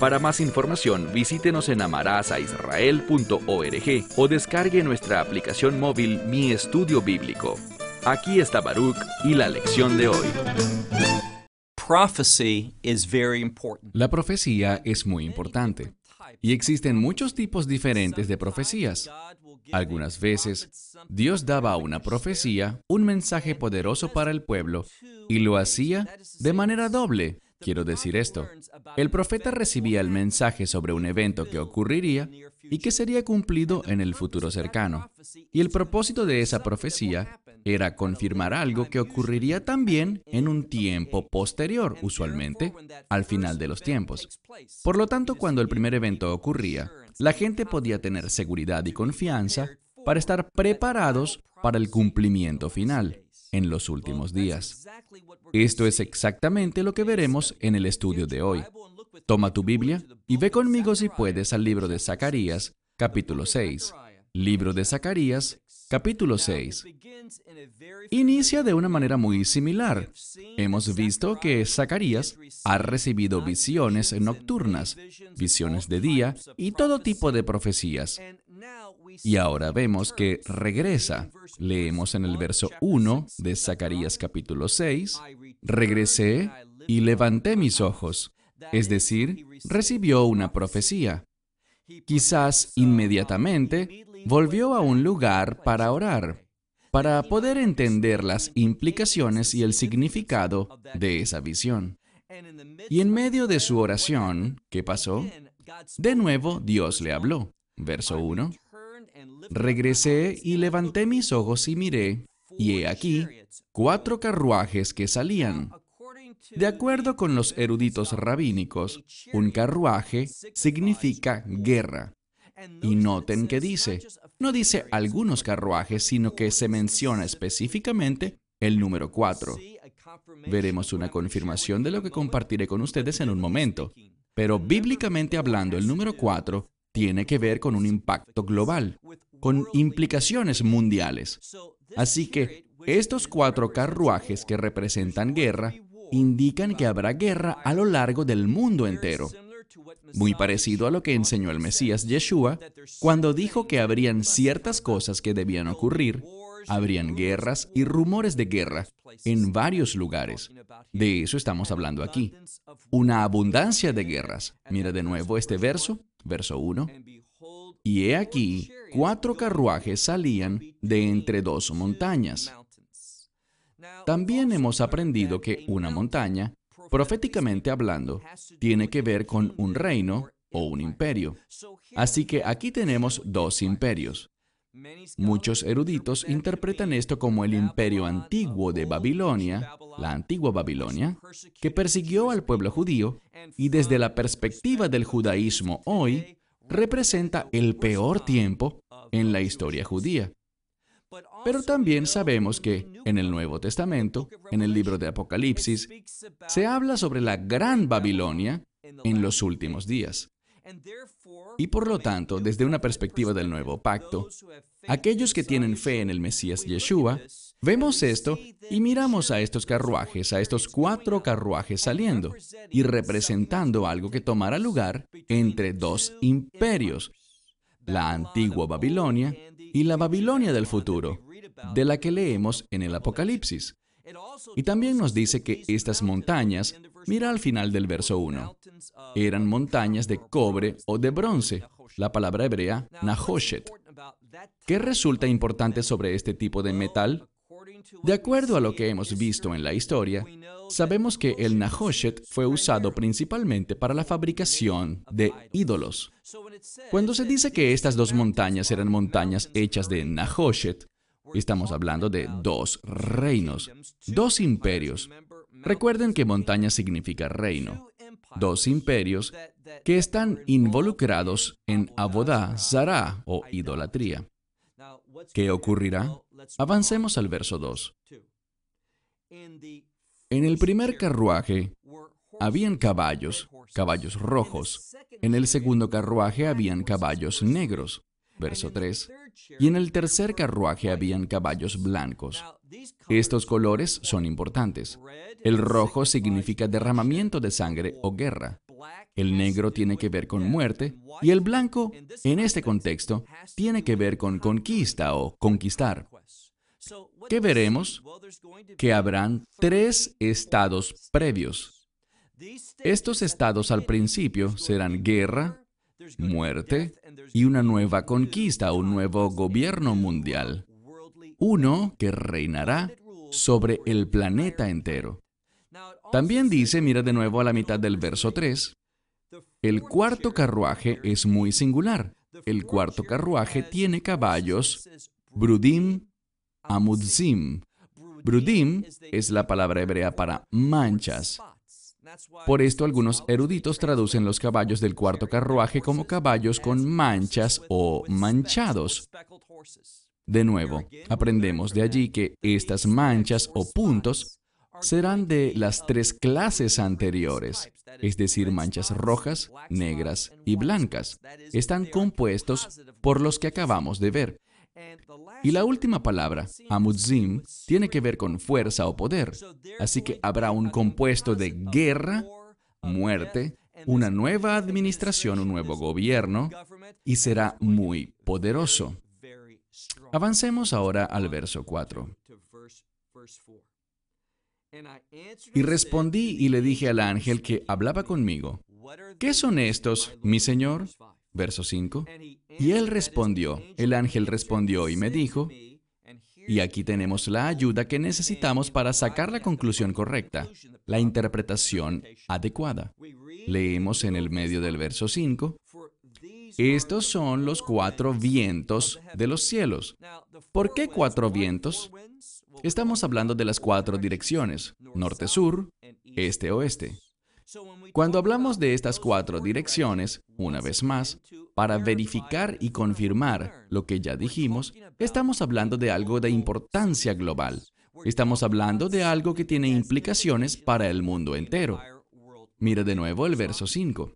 Para más información, visítenos en amarazaisrael.org o descargue nuestra aplicación móvil Mi Estudio Bíblico. Aquí está Baruch y la lección de hoy. La profecía es muy importante y existen muchos tipos diferentes de profecías. Algunas veces, Dios daba a una profecía un mensaje poderoso para el pueblo y lo hacía de manera doble. Quiero decir esto. El profeta recibía el mensaje sobre un evento que ocurriría y que sería cumplido en el futuro cercano. Y el propósito de esa profecía era confirmar algo que ocurriría también en un tiempo posterior, usualmente al final de los tiempos. Por lo tanto, cuando el primer evento ocurría, la gente podía tener seguridad y confianza para estar preparados para el cumplimiento final en los últimos días. Esto es exactamente lo que veremos en el estudio de hoy. Toma tu Biblia y ve conmigo si puedes al libro de Zacarías, capítulo 6. Libro de Zacarías, capítulo 6. Inicia de una manera muy similar. Hemos visto que Zacarías ha recibido visiones nocturnas, visiones de día y todo tipo de profecías. Y ahora vemos que regresa. Leemos en el verso 1 de Zacarías capítulo 6, regresé y levanté mis ojos, es decir, recibió una profecía. Quizás inmediatamente volvió a un lugar para orar, para poder entender las implicaciones y el significado de esa visión. Y en medio de su oración, ¿qué pasó? De nuevo Dios le habló. Verso 1. Regresé y levanté mis ojos y miré, y he aquí cuatro carruajes que salían. De acuerdo con los eruditos rabínicos, un carruaje significa guerra. Y noten que dice, no dice algunos carruajes, sino que se menciona específicamente el número 4. Veremos una confirmación de lo que compartiré con ustedes en un momento. Pero bíblicamente hablando, el número 4 tiene que ver con un impacto global, con implicaciones mundiales. Así que estos cuatro carruajes que representan guerra indican que habrá guerra a lo largo del mundo entero muy parecido a lo que enseñó el Mesías Yeshua cuando dijo que habrían ciertas cosas que debían ocurrir, habrían guerras y rumores de guerra en varios lugares. De eso estamos hablando aquí. Una abundancia de guerras. Mira de nuevo este verso, verso 1. Y he aquí, cuatro carruajes salían de entre dos montañas. También hemos aprendido que una montaña proféticamente hablando, tiene que ver con un reino o un imperio. Así que aquí tenemos dos imperios. Muchos eruditos interpretan esto como el imperio antiguo de Babilonia, la antigua Babilonia, que persiguió al pueblo judío y desde la perspectiva del judaísmo hoy representa el peor tiempo en la historia judía. Pero también sabemos que en el Nuevo Testamento, en el libro de Apocalipsis, se habla sobre la gran Babilonia en los últimos días. Y por lo tanto, desde una perspectiva del nuevo pacto, aquellos que tienen fe en el Mesías Yeshua, vemos esto y miramos a estos carruajes, a estos cuatro carruajes saliendo y representando algo que tomará lugar entre dos imperios, la antigua Babilonia y la Babilonia del futuro, de la que leemos en el Apocalipsis. Y también nos dice que estas montañas, mira al final del verso 1, eran montañas de cobre o de bronce, la palabra hebrea Nahoshet. ¿Qué resulta importante sobre este tipo de metal? De acuerdo a lo que hemos visto en la historia, sabemos que el Nahoshet fue usado principalmente para la fabricación de ídolos. Cuando se dice que estas dos montañas eran montañas hechas de Nahoshet, estamos hablando de dos reinos, dos imperios. Recuerden que montaña significa reino. dos imperios que están involucrados en abodá, zará o idolatría. ¿Qué ocurrirá? Avancemos al verso 2. En el primer carruaje habían caballos, caballos rojos. En el segundo carruaje habían caballos negros. Verso 3. Y en el tercer carruaje habían caballos blancos. Estos colores son importantes. El rojo significa derramamiento de sangre o guerra. El negro tiene que ver con muerte y el blanco, en este contexto, tiene que ver con conquista o conquistar. ¿Qué veremos? Que habrán tres estados previos. Estos estados al principio serán guerra, muerte y una nueva conquista, un nuevo gobierno mundial. Uno que reinará sobre el planeta entero. También dice, mira de nuevo a la mitad del verso 3, el cuarto carruaje es muy singular. El cuarto carruaje tiene caballos Brudim Amudzim. Brudim es la palabra hebrea para manchas. Por esto algunos eruditos traducen los caballos del cuarto carruaje como caballos con manchas o manchados. De nuevo, aprendemos de allí que estas manchas o puntos serán de las tres clases anteriores, es decir, manchas rojas, negras y blancas. Están compuestos por los que acabamos de ver. Y la última palabra, amudzim, tiene que ver con fuerza o poder. Así que habrá un compuesto de guerra, muerte, una nueva administración, un nuevo gobierno, y será muy poderoso. Avancemos ahora al verso 4. Y respondí y le dije al ángel que hablaba conmigo, ¿qué son estos, mi señor? Verso 5. Y él respondió, el ángel respondió y me dijo, y aquí tenemos la ayuda que necesitamos para sacar la conclusión correcta, la interpretación adecuada. Leemos en el medio del verso 5, estos son los cuatro vientos de los cielos. ¿Por qué cuatro vientos? Estamos hablando de las cuatro direcciones, norte-sur, este-oeste. Cuando hablamos de estas cuatro direcciones, una vez más, para verificar y confirmar lo que ya dijimos, estamos hablando de algo de importancia global. Estamos hablando de algo que tiene implicaciones para el mundo entero. Mira de nuevo el verso 5.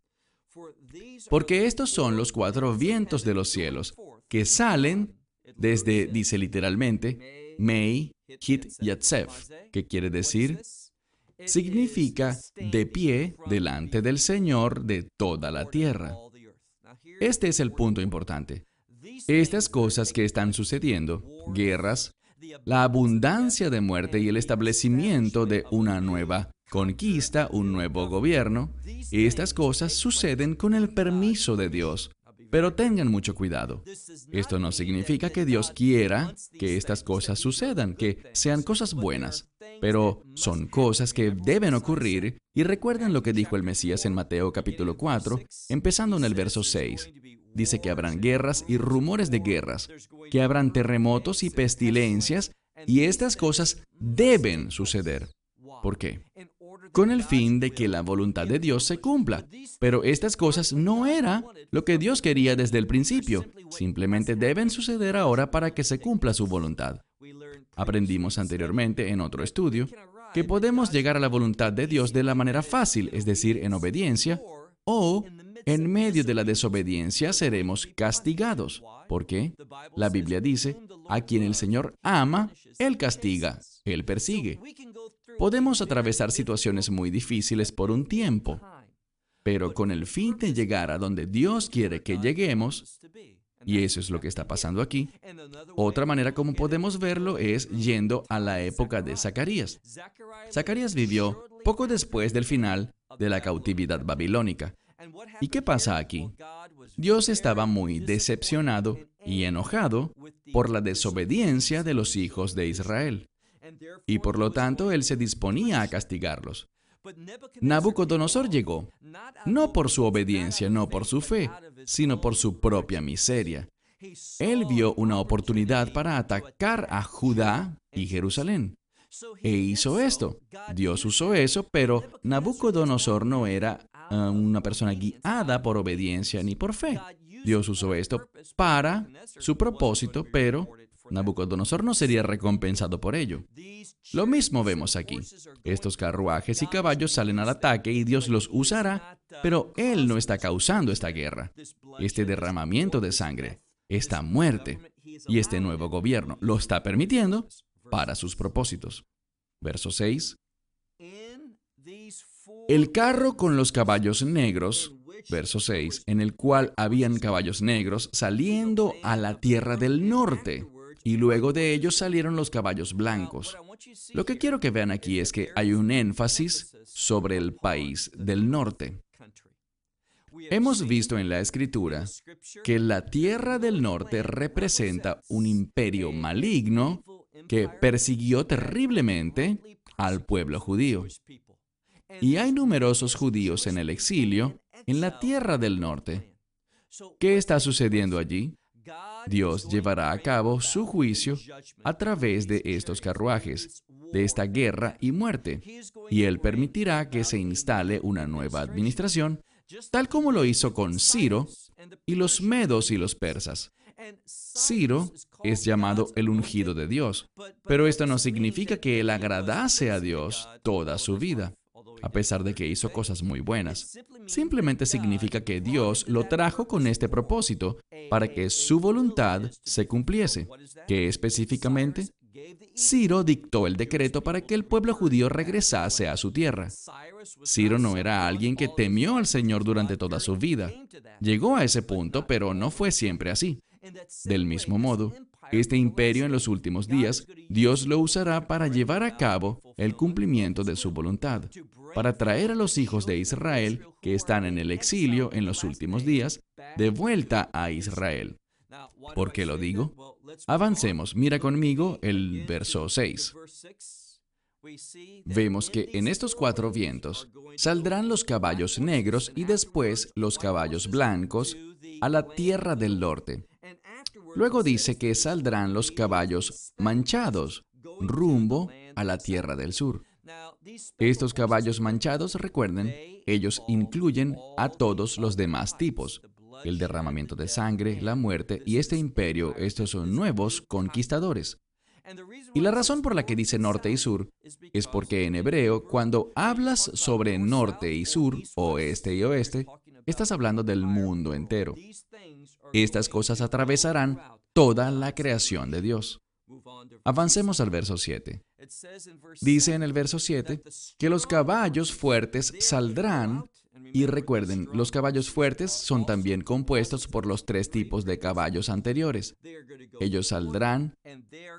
Porque estos son los cuatro vientos de los cielos que salen desde, dice literalmente, Mei, Hit, Yatsef, que quiere decir significa de pie delante del Señor de toda la tierra. Este es el punto importante. Estas cosas que están sucediendo, guerras, la abundancia de muerte y el establecimiento de una nueva conquista, un nuevo gobierno, estas cosas suceden con el permiso de Dios. Pero tengan mucho cuidado. Esto no significa que Dios quiera que estas cosas sucedan, que sean cosas buenas, pero son cosas que deben ocurrir y recuerden lo que dijo el Mesías en Mateo capítulo 4, empezando en el verso 6. Dice que habrán guerras y rumores de guerras, que habrán terremotos y pestilencias, y estas cosas deben suceder. ¿Por qué? Con el fin de que la voluntad de Dios se cumpla. Pero estas cosas no era lo que Dios quería desde el principio. Simplemente deben suceder ahora para que se cumpla su voluntad. Aprendimos anteriormente en otro estudio que podemos llegar a la voluntad de Dios de la manera fácil, es decir, en obediencia, o en medio de la desobediencia seremos castigados. ¿Por qué? La Biblia dice, a quien el Señor ama, Él castiga, Él persigue. Podemos atravesar situaciones muy difíciles por un tiempo, pero con el fin de llegar a donde Dios quiere que lleguemos, y eso es lo que está pasando aquí. Otra manera como podemos verlo es yendo a la época de Zacarías. Zacarías vivió poco después del final de la cautividad babilónica. ¿Y qué pasa aquí? Dios estaba muy decepcionado y enojado por la desobediencia de los hijos de Israel y por lo tanto él se disponía a castigarlos. Nabucodonosor llegó, no por su obediencia, no por su fe, sino por su propia miseria. Él vio una oportunidad para atacar a Judá y Jerusalén. E hizo esto. Dios usó eso, pero Nabucodonosor no era una persona guiada por obediencia ni por fe. Dios usó esto para su propósito, pero Nabucodonosor no sería recompensado por ello. Lo mismo vemos aquí. Estos carruajes y caballos salen al ataque y Dios los usará, pero Él no está causando esta guerra, este derramamiento de sangre, esta muerte y este nuevo gobierno. Lo está permitiendo para sus propósitos. Verso 6. El carro con los caballos negros, verso 6, en el cual habían caballos negros saliendo a la tierra del norte, y luego de ellos salieron los caballos blancos. Lo que quiero que vean aquí es que hay un énfasis sobre el país del norte. Hemos visto en la escritura que la tierra del norte representa un imperio maligno que persiguió terriblemente al pueblo judío. Y hay numerosos judíos en el exilio en la tierra del norte. ¿Qué está sucediendo allí? Dios llevará a cabo su juicio a través de estos carruajes, de esta guerra y muerte, y Él permitirá que se instale una nueva administración, tal como lo hizo con Ciro y los medos y los persas. Ciro es llamado el ungido de Dios, pero esto no significa que él agradase a Dios toda su vida a pesar de que hizo cosas muy buenas. Simplemente significa que Dios lo trajo con este propósito para que su voluntad se cumpliese. ¿Qué específicamente? Ciro dictó el decreto para que el pueblo judío regresase a su tierra. Ciro no era alguien que temió al Señor durante toda su vida. Llegó a ese punto, pero no fue siempre así. Del mismo modo, este imperio en los últimos días, Dios lo usará para llevar a cabo el cumplimiento de su voluntad, para traer a los hijos de Israel que están en el exilio en los últimos días, de vuelta a Israel. ¿Por qué lo digo? Avancemos. Mira conmigo el verso 6. Vemos que en estos cuatro vientos saldrán los caballos negros y después los caballos blancos a la tierra del norte Luego dice que saldrán los caballos manchados rumbo a la tierra del sur. Estos caballos manchados, recuerden, ellos incluyen a todos los demás tipos. El derramamiento de sangre, la muerte y este imperio, estos son nuevos conquistadores. Y la razón por la que dice norte y sur es porque en hebreo, cuando hablas sobre norte y sur, oeste y oeste, estás hablando del mundo entero. Estas cosas atravesarán toda la creación de Dios. Avancemos al verso 7. Dice en el verso 7 que los caballos fuertes saldrán, y recuerden, los caballos fuertes son también compuestos por los tres tipos de caballos anteriores. Ellos saldrán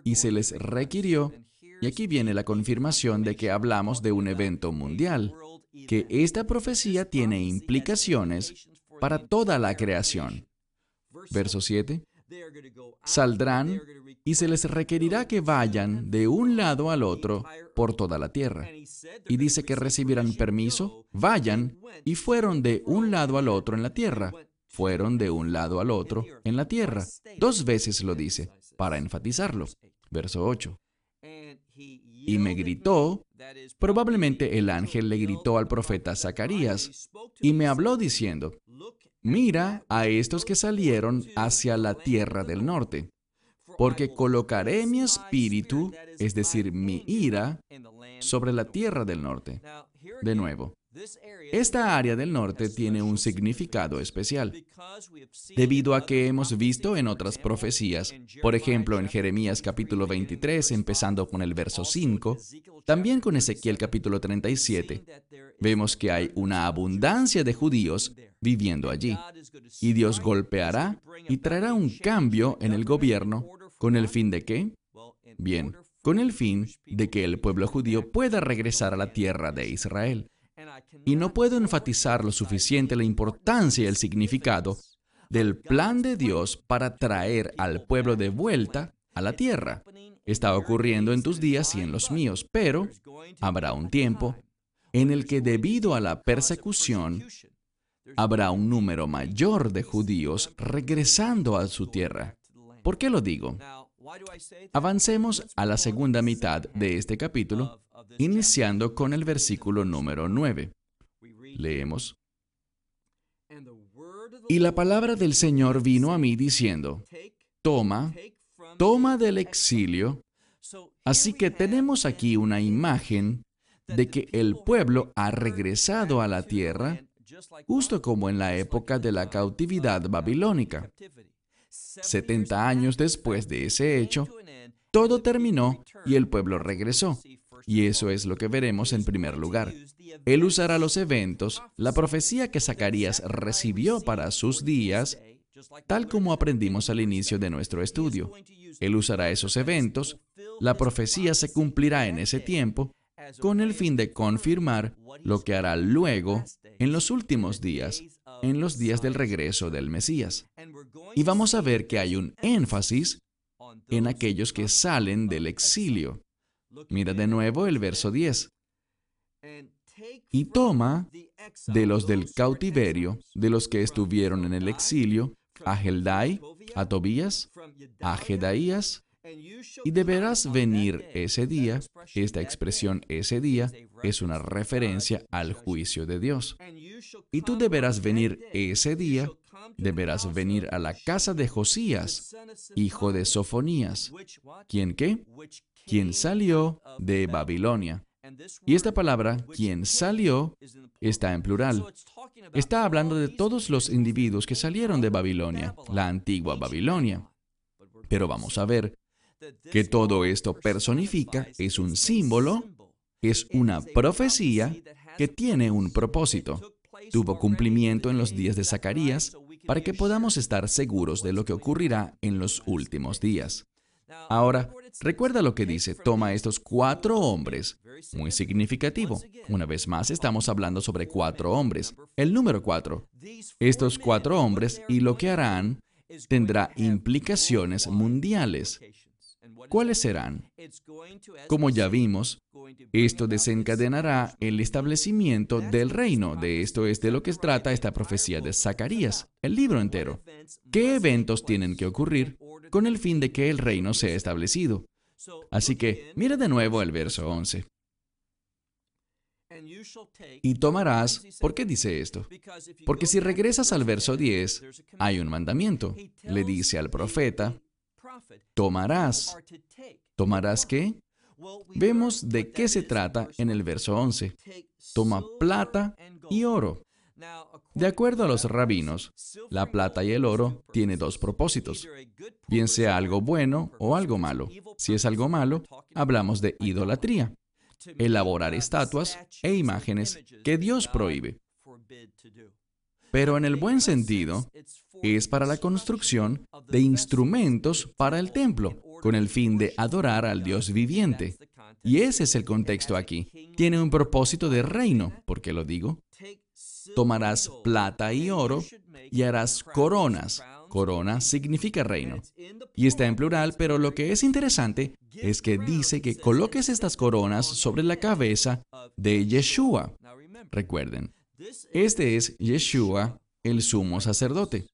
y se les requirió, y aquí viene la confirmación de que hablamos de un evento mundial, que esta profecía tiene implicaciones para toda la creación. Verso 7. Saldrán y se les requerirá que vayan de un lado al otro por toda la tierra. Y dice que recibirán permiso, vayan, y fueron de un lado al otro en la tierra. Fueron de un lado al otro en la tierra. Dos veces lo dice, para enfatizarlo. Verso 8. Y me gritó, probablemente el ángel le gritó al profeta Zacarías, y me habló diciendo, Mira a estos que salieron hacia la tierra del norte, porque colocaré mi espíritu, es decir, mi ira, sobre la tierra del norte. De nuevo, esta área del norte tiene un significado especial, debido a que hemos visto en otras profecías, por ejemplo en Jeremías capítulo 23, empezando con el verso 5, también con Ezequiel capítulo 37, vemos que hay una abundancia de judíos viviendo allí, y Dios golpeará y traerá un cambio en el gobierno con el fin de qué? Bien, con el fin de que el pueblo judío pueda regresar a la tierra de Israel. Y no puedo enfatizar lo suficiente la importancia y el significado del plan de Dios para traer al pueblo de vuelta a la tierra. Está ocurriendo en tus días y en los míos, pero habrá un tiempo en el que debido a la persecución habrá un número mayor de judíos regresando a su tierra. ¿Por qué lo digo? Avancemos a la segunda mitad de este capítulo, iniciando con el versículo número 9. Leemos, Y la palabra del Señor vino a mí diciendo, toma, toma del exilio. Así que tenemos aquí una imagen de que el pueblo ha regresado a la tierra, justo como en la época de la cautividad babilónica. 70 años después de ese hecho, todo terminó y el pueblo regresó. Y eso es lo que veremos en primer lugar. Él usará los eventos, la profecía que Zacarías recibió para sus días, tal como aprendimos al inicio de nuestro estudio. Él usará esos eventos, la profecía se cumplirá en ese tiempo, con el fin de confirmar lo que hará luego en los últimos días, en los días del regreso del Mesías. Y vamos a ver que hay un énfasis en aquellos que salen del exilio. Mira de nuevo el verso 10. Y toma de los del cautiverio, de los que estuvieron en el exilio, a Heldai, a Tobías, a Jedaías, y deberás venir ese día. Esta expresión ese día es una referencia al juicio de Dios. Y tú deberás venir ese día, deberás venir a la casa de Josías, hijo de Sofonías. ¿Quién qué? Quien salió de Babilonia. Y esta palabra, quien salió, está en plural. Está hablando de todos los individuos que salieron de Babilonia, la antigua Babilonia. Pero vamos a ver que todo esto personifica, es un símbolo, es una profecía que tiene un propósito. Tuvo cumplimiento en los días de Zacarías para que podamos estar seguros de lo que ocurrirá en los últimos días. Ahora, recuerda lo que dice, toma estos cuatro hombres, muy significativo. Una vez más, estamos hablando sobre cuatro hombres. El número cuatro. Estos cuatro hombres y lo que harán tendrá implicaciones mundiales. ¿Cuáles serán? Como ya vimos, esto desencadenará el establecimiento del reino. De esto es de lo que trata esta profecía de Zacarías, el libro entero. ¿Qué eventos tienen que ocurrir con el fin de que el reino sea establecido? Así que mira de nuevo el verso 11. Y tomarás, ¿por qué dice esto? Porque si regresas al verso 10, hay un mandamiento. Le dice al profeta, tomarás. ¿Tomarás qué? Vemos de qué se trata en el verso 11. Toma plata y oro. De acuerdo a los rabinos, la plata y el oro tiene dos propósitos, bien sea algo bueno o algo malo. Si es algo malo, hablamos de idolatría, elaborar estatuas e imágenes que Dios prohíbe. Pero en el buen sentido, es para la construcción de instrumentos para el templo, con el fin de adorar al Dios viviente. Y ese es el contexto aquí. Tiene un propósito de reino. ¿Por qué lo digo? Tomarás plata y oro y harás coronas. Corona significa reino. Y está en plural, pero lo que es interesante es que dice que coloques estas coronas sobre la cabeza de Yeshua. Recuerden, este es Yeshua, el sumo sacerdote.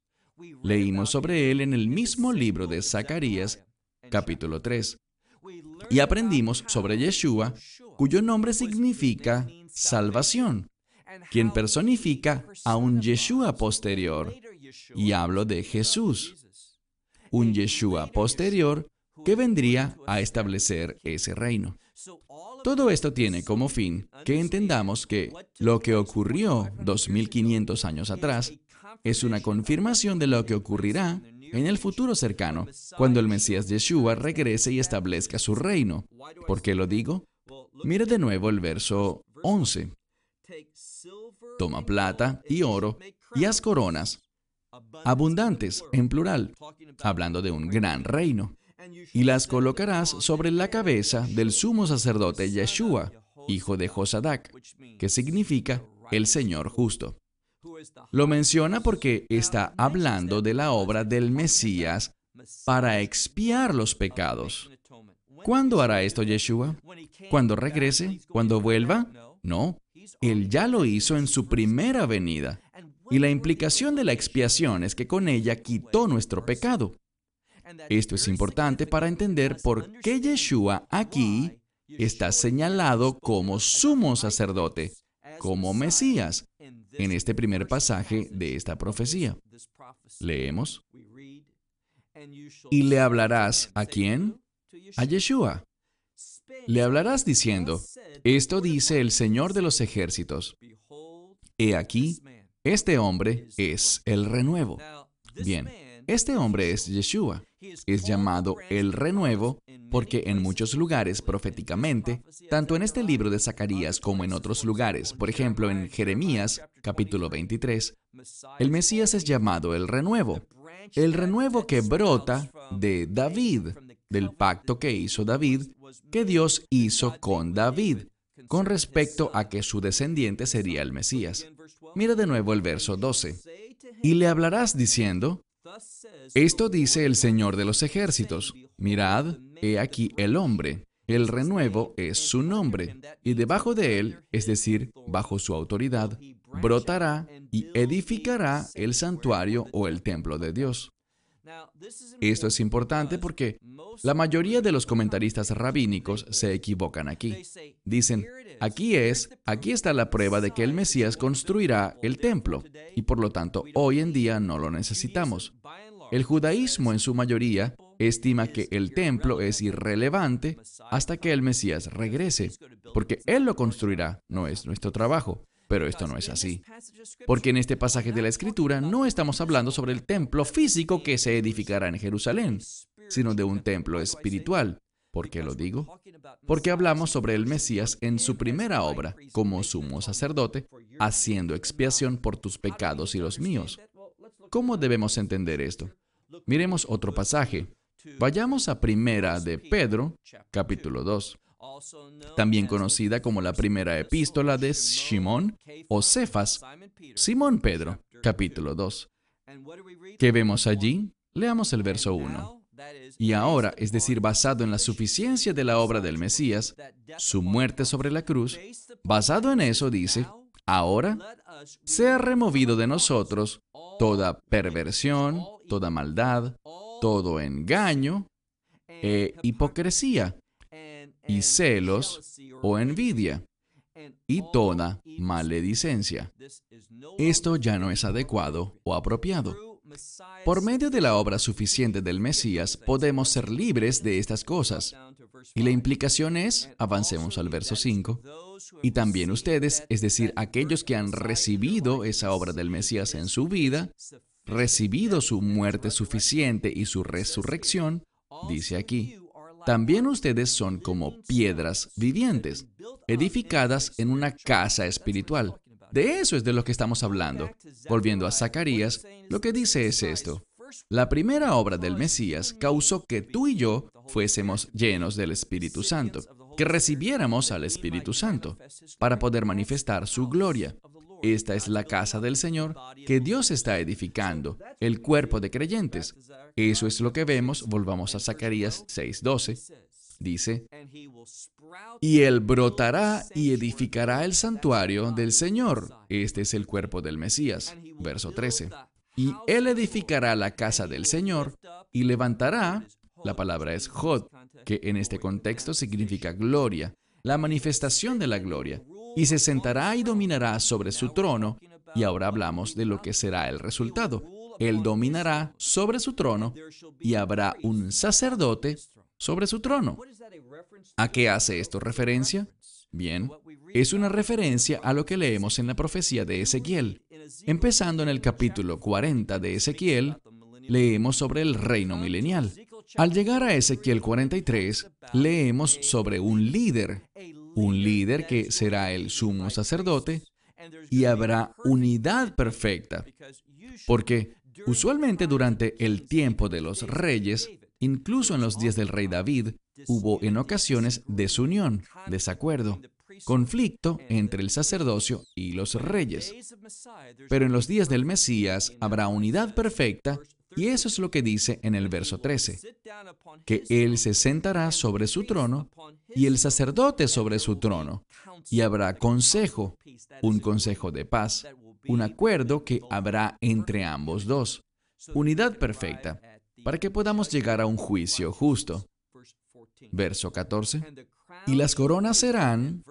Leímos sobre él en el mismo libro de Zacarías, capítulo 3. Y aprendimos sobre Yeshua, cuyo nombre significa salvación, quien personifica a un Yeshua posterior. Y hablo de Jesús, un Yeshua posterior que vendría a establecer ese reino. Todo esto tiene como fin que entendamos que lo que ocurrió 2500 años atrás es una confirmación de lo que ocurrirá en el futuro cercano, cuando el Mesías Yeshua regrese y establezca su reino. ¿Por qué lo digo? Mire de nuevo el verso 11. Toma plata y oro y haz coronas, abundantes en plural, hablando de un gran reino, y las colocarás sobre la cabeza del sumo sacerdote Yeshua, hijo de Josadac, que significa el Señor justo. Lo menciona porque está hablando de la obra del Mesías para expiar los pecados. ¿Cuándo hará esto Yeshua? ¿Cuándo regrese? ¿Cuándo vuelva? No, Él ya lo hizo en su primera venida. Y la implicación de la expiación es que con ella quitó nuestro pecado. Esto es importante para entender por qué Yeshua aquí está señalado como sumo sacerdote, como Mesías, en este primer pasaje de esta profecía. Leemos. Y le hablarás a quién? A Yeshua. Le hablarás diciendo, esto dice el Señor de los ejércitos. He aquí, este hombre es el renuevo. Bien, este hombre es Yeshua. Es llamado el renuevo porque en muchos lugares proféticamente, tanto en este libro de Zacarías como en otros lugares, por ejemplo en Jeremías capítulo 23, el Mesías es llamado el renuevo. El renuevo que brota de David, del pacto que hizo David, que Dios hizo con David, con respecto a que su descendiente sería el Mesías. Mira de nuevo el verso 12. Y le hablarás diciendo, esto dice el Señor de los ejércitos, mirad, he aquí el hombre, el renuevo es su nombre, y debajo de él, es decir, bajo su autoridad, brotará y edificará el santuario o el templo de Dios. Esto es importante porque la mayoría de los comentaristas rabínicos se equivocan aquí. Dicen, aquí es, aquí está la prueba de que el Mesías construirá el templo y por lo tanto hoy en día no lo necesitamos. El judaísmo en su mayoría estima que el templo es irrelevante hasta que el Mesías regrese, porque Él lo construirá, no es nuestro trabajo. Pero esto no es así. Porque en este pasaje de la Escritura no estamos hablando sobre el templo físico que se edificará en Jerusalén, sino de un templo espiritual. ¿Por qué lo digo? Porque hablamos sobre el Mesías en su primera obra, como sumo sacerdote, haciendo expiación por tus pecados y los míos. ¿Cómo debemos entender esto? Miremos otro pasaje. Vayamos a primera de Pedro, capítulo 2 también conocida como la primera epístola de Simón o Cefas, Simón Pedro, capítulo 2. ¿Qué vemos allí? Leamos el verso 1. Y ahora, es decir, basado en la suficiencia de la obra del Mesías, su muerte sobre la cruz, basado en eso dice, ahora sea removido de nosotros toda perversión, toda maldad, todo engaño e hipocresía y celos o envidia y toda maledicencia. Esto ya no es adecuado o apropiado. Por medio de la obra suficiente del Mesías podemos ser libres de estas cosas. Y la implicación es, avancemos al verso 5, y también ustedes, es decir, aquellos que han recibido esa obra del Mesías en su vida, recibido su muerte suficiente y su resurrección, dice aquí, también ustedes son como piedras vivientes, edificadas en una casa espiritual. De eso es de lo que estamos hablando. Volviendo a Zacarías, lo que dice es esto. La primera obra del Mesías causó que tú y yo fuésemos llenos del Espíritu Santo, que recibiéramos al Espíritu Santo, para poder manifestar su gloria. Esta es la casa del Señor que Dios está edificando, el cuerpo de creyentes. Eso es lo que vemos, volvamos a Zacarías 6:12. Dice, y él brotará y edificará el santuario del Señor. Este es el cuerpo del Mesías. Verso 13. Y él edificará la casa del Señor y levantará, la palabra es Jod, que en este contexto significa gloria, la manifestación de la gloria y se sentará y dominará sobre su trono. Y ahora hablamos de lo que será el resultado. Él dominará sobre su trono y habrá un sacerdote sobre su trono. ¿A qué hace esto referencia? Bien, es una referencia a lo que leemos en la profecía de Ezequiel. Empezando en el capítulo 40 de Ezequiel, leemos sobre el reino milenial. Al llegar a Ezequiel 43, leemos sobre un líder, un líder que será el sumo sacerdote, y habrá unidad perfecta, porque usualmente durante el tiempo de los reyes, incluso en los días del rey David, hubo en ocasiones desunión, desacuerdo, conflicto entre el sacerdocio y los reyes. Pero en los días del Mesías habrá unidad perfecta y eso es lo que dice en el verso 13, que Él se sentará sobre su trono y el sacerdote sobre su trono, y habrá consejo, un consejo de paz, un acuerdo que habrá entre ambos dos, unidad perfecta, para que podamos llegar a un juicio justo. Verso 14. Y las coronas serán...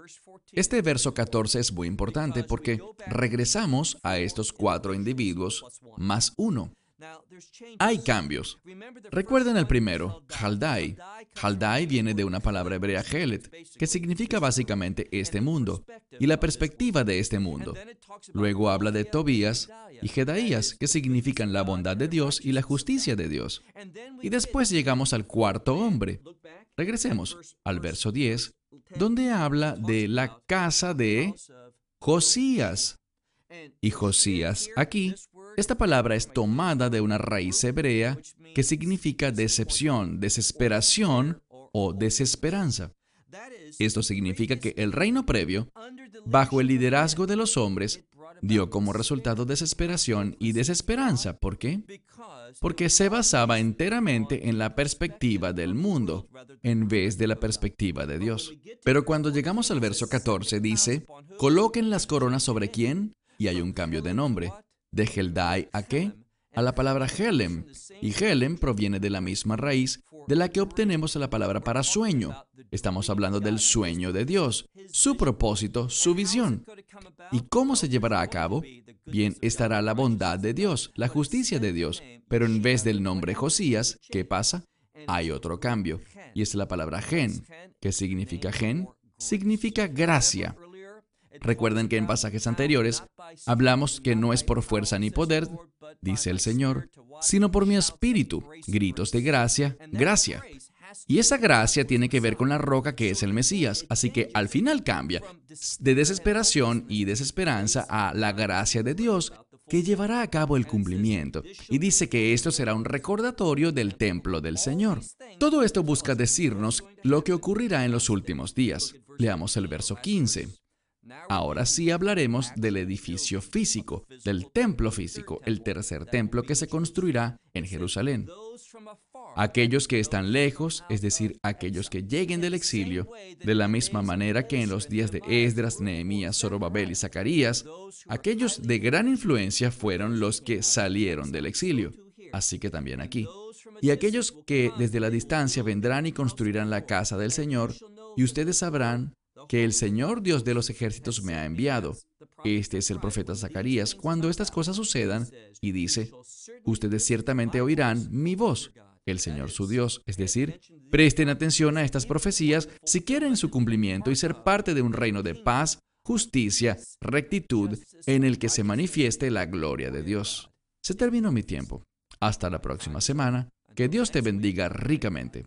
Este verso 14 es muy importante porque regresamos a estos cuatro individuos más uno. Hay cambios. Recuerden el primero, Haldai. Haldai viene de una palabra hebrea Helet, que significa básicamente este mundo y la perspectiva de este mundo. Luego habla de Tobías y Jedaías, que significan la bondad de Dios y la justicia de Dios. Y después llegamos al cuarto hombre. Regresemos al verso 10, donde habla de la casa de Josías. Y Josías aquí esta palabra es tomada de una raíz hebrea que significa decepción, desesperación o desesperanza. Esto significa que el reino previo, bajo el liderazgo de los hombres, dio como resultado desesperación y desesperanza. ¿Por qué? Porque se basaba enteramente en la perspectiva del mundo, en vez de la perspectiva de Dios. Pero cuando llegamos al verso 14 dice, coloquen las coronas sobre quién, y hay un cambio de nombre. ¿De Heldai a qué? A la palabra Helem. Y Helem proviene de la misma raíz de la que obtenemos la palabra para sueño. Estamos hablando del sueño de Dios, su propósito, su visión. ¿Y cómo se llevará a cabo? Bien, estará la bondad de Dios, la justicia de Dios. Pero en vez del nombre Josías, ¿qué pasa? Hay otro cambio. Y es la palabra gen. ¿Qué significa gen? Significa gracia. Recuerden que en pasajes anteriores hablamos que no es por fuerza ni poder, dice el Señor, sino por mi espíritu. Gritos de gracia, gracia. Y esa gracia tiene que ver con la roca que es el Mesías. Así que al final cambia de desesperación y desesperanza a la gracia de Dios que llevará a cabo el cumplimiento. Y dice que esto será un recordatorio del templo del Señor. Todo esto busca decirnos lo que ocurrirá en los últimos días. Leamos el verso 15. Ahora sí hablaremos del edificio físico, del templo físico, el tercer templo que se construirá en Jerusalén. Aquellos que están lejos, es decir, aquellos que lleguen del exilio, de la misma manera que en los días de Esdras, Nehemías, Zorobabel y Zacarías, aquellos de gran influencia fueron los que salieron del exilio. Así que también aquí. Y aquellos que desde la distancia vendrán y construirán la casa del Señor, y ustedes sabrán que el Señor Dios de los ejércitos me ha enviado. Este es el profeta Zacarías cuando estas cosas sucedan y dice, ustedes ciertamente oirán mi voz, el Señor su Dios. Es decir, presten atención a estas profecías si quieren su cumplimiento y ser parte de un reino de paz, justicia, rectitud, en el que se manifieste la gloria de Dios. Se terminó mi tiempo. Hasta la próxima semana. Que Dios te bendiga ricamente.